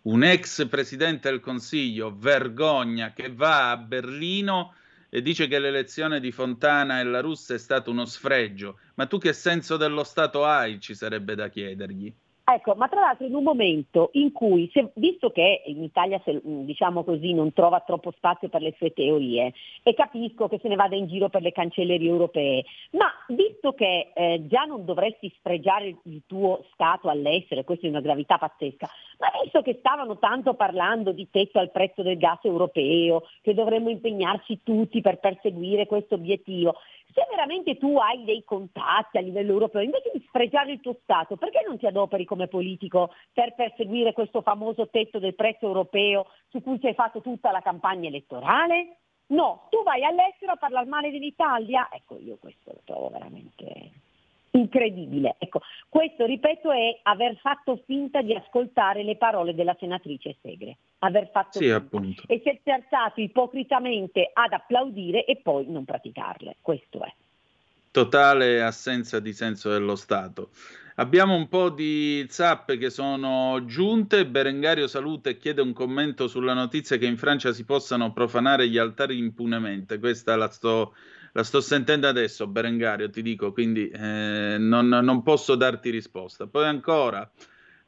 un ex presidente del Consiglio, vergogna, che va a Berlino e dice che l'elezione di Fontana e la Russa è stato uno sfregio. Ma tu che senso dello Stato hai? Ci sarebbe da chiedergli. Ecco, ma tra l'altro in un momento in cui, se, visto che in Italia se, diciamo così, non trova troppo spazio per le sue teorie e capisco che se ne vada in giro per le cancellerie europee, ma visto che eh, già non dovresti sfregiare il, tuo Stato all'estero, questa è una gravità pazzesca, ma visto che stavano tanto parlando di tetto al prezzo del gas europeo, che dovremmo impegnarci tutti per perseguire questo obiettivo, se veramente tu hai dei contatti a livello europeo, invece di sfregiare il tuo Stato, perché non ti adoperi come politico per perseguire questo famoso tetto del prezzo europeo su cui ci hai fatto tutta la campagna elettorale? No, tu vai all'estero a parlare male dell'Italia. Ecco, io questo lo trovo veramente incredibile. Ecco, questo, ripeto, è aver fatto finta di ascoltare le parole della senatrice Segre. Aver fatto sì, appunto. E si è alzato ipocritamente ad applaudire e poi non praticarle. Questo è. Totale assenza di senso dello Stato. Abbiamo un po' di zappe che sono giunte. Berengario saluta e chiede un commento sulla notizia che in Francia si possano profanare gli altari impunemente. Questa la sto la sto sentendo adesso, Berengario, ti dico, quindi eh, non, non, posso darti risposta. Poi ancora,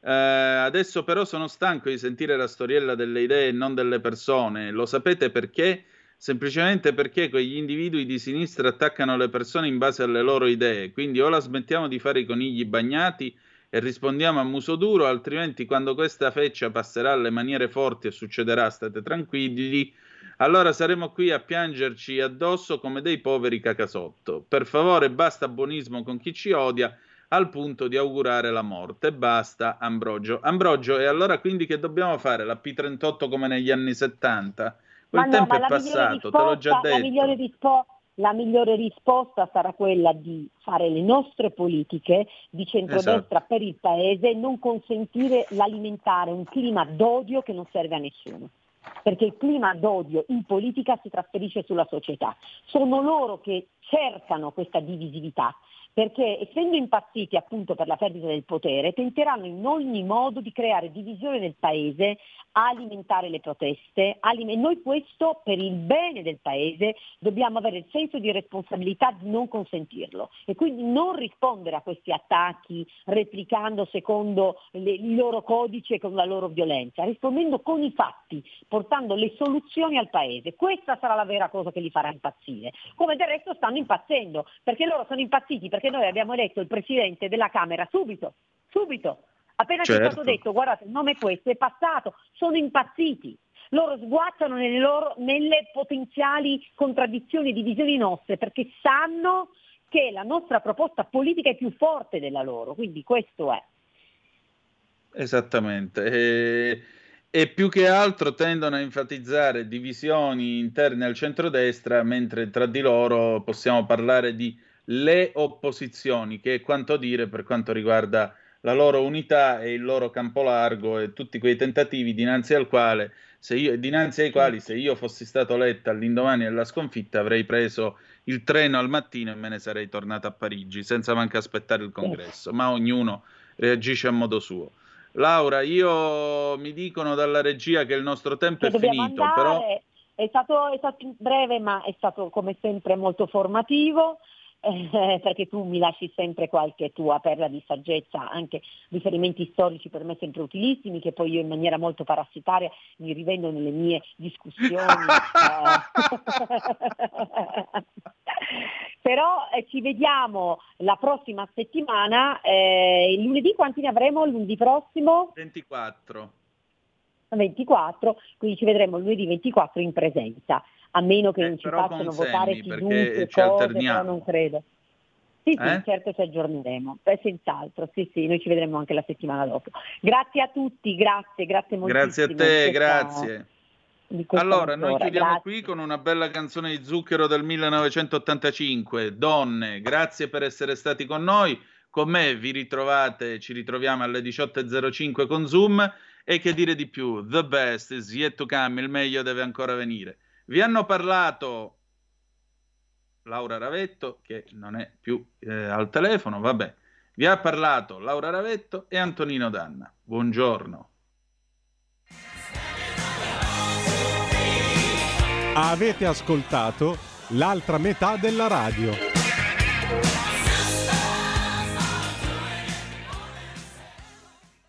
eh, adesso però sono stanco di sentire la storiella delle idee e non delle persone. Lo sapete perché? Semplicemente perché quegli individui di sinistra attaccano le persone in base alle loro idee. Quindi o la smettiamo di fare i conigli bagnati e rispondiamo a muso duro, altrimenti quando questa feccia passerà alle maniere forti e succederà, state tranquilli, allora saremo qui a piangerci addosso come dei poveri cacasotto. Per favore, basta buonismo con chi ci odia, al punto di augurare la morte. Basta, Ambrogio. Ambrogio, e allora quindi che dobbiamo fare? La P38 come negli anni 70? Quel ma tempo no, è passato, risposta, te l'ho già detto. La migliore, rispo- la migliore, risposta sarà quella di fare le nostre politiche di centrodestra esatto. per il Paese e non consentire l'alimentare un clima d'odio che non serve a nessuno perché il clima d'odio in politica si trasferisce sulla società. Sono loro che cercano questa divisività perché essendo impazziti appunto per la perdita del potere, tenteranno in ogni modo di creare divisione nel paese, alimentare le proteste, e noi questo per il bene del paese dobbiamo avere il senso di responsabilità di non consentirlo e quindi non rispondere a questi attacchi replicando secondo le, il loro codice e con la loro violenza, rispondendo con i fatti, portando le soluzioni al paese. Questa sarà la vera cosa che li farà impazzire, come del resto stanno impazzendo, perché loro sono impazziti perché noi abbiamo eletto il Presidente della Camera subito, subito. Appena certo. ci è stato certo. detto, guardate, il nome è questo, è passato, sono impazziti. Loro sguazzano nelle, loro, nelle potenziali contraddizioni e divisioni nostre perché sanno che la nostra proposta politica è più forte della loro, quindi questo è. Esattamente. E, e più che altro tendono a enfatizzare divisioni interne al centrodestra, mentre tra di loro possiamo parlare di le opposizioni, che è quanto dire per quanto riguarda la loro unità e il loro campo largo e tutti quei tentativi dinanzi, al quale, se io, dinanzi ai quali se io fossi stato eletta all'indomani della sconfitta avrei preso il treno al mattino e me ne sarei tornato a Parigi senza manco aspettare il congresso, ma ognuno reagisce a modo suo. Laura, io mi dicono dalla regia che il nostro tempo è finito, andare. però... È stato, è stato breve, ma è stato come sempre molto formativo eh, perché tu mi lasci sempre qualche tua perla di saggezza, anche riferimenti storici per me sempre utilissimi, che poi io in maniera molto parassitaria mi rivendo nelle mie discussioni. Eh. Però eh, ci vediamo la prossima settimana, eh, lunedì quanti ne avremo lunedì prossimo? 24. 24, quindi ci vedremo lunedì 24 in presenza a meno che eh, non ci facciano votare chiunque, cose, però non credo. Sì, sì, eh? certo ci aggiorneremo, Beh, senz'altro, sì, sì, noi ci vedremo anche la settimana dopo. Grazie a tutti, grazie, grazie moltissimo. Grazie a te, grazie. Allora, noi chiudiamo grazie. qui con una bella canzone di Zucchero del 1985, Donne, grazie per essere stati con noi. Con me vi ritrovate, ci ritroviamo alle 18.05 con Zoom e che dire di più, the best is yet to come, il meglio deve ancora venire. Vi hanno parlato Laura Ravetto, che non è più eh, al telefono, vabbè. Vi ha parlato Laura Ravetto e Antonino Danna. Buongiorno. Avete ascoltato l'altra metà della radio.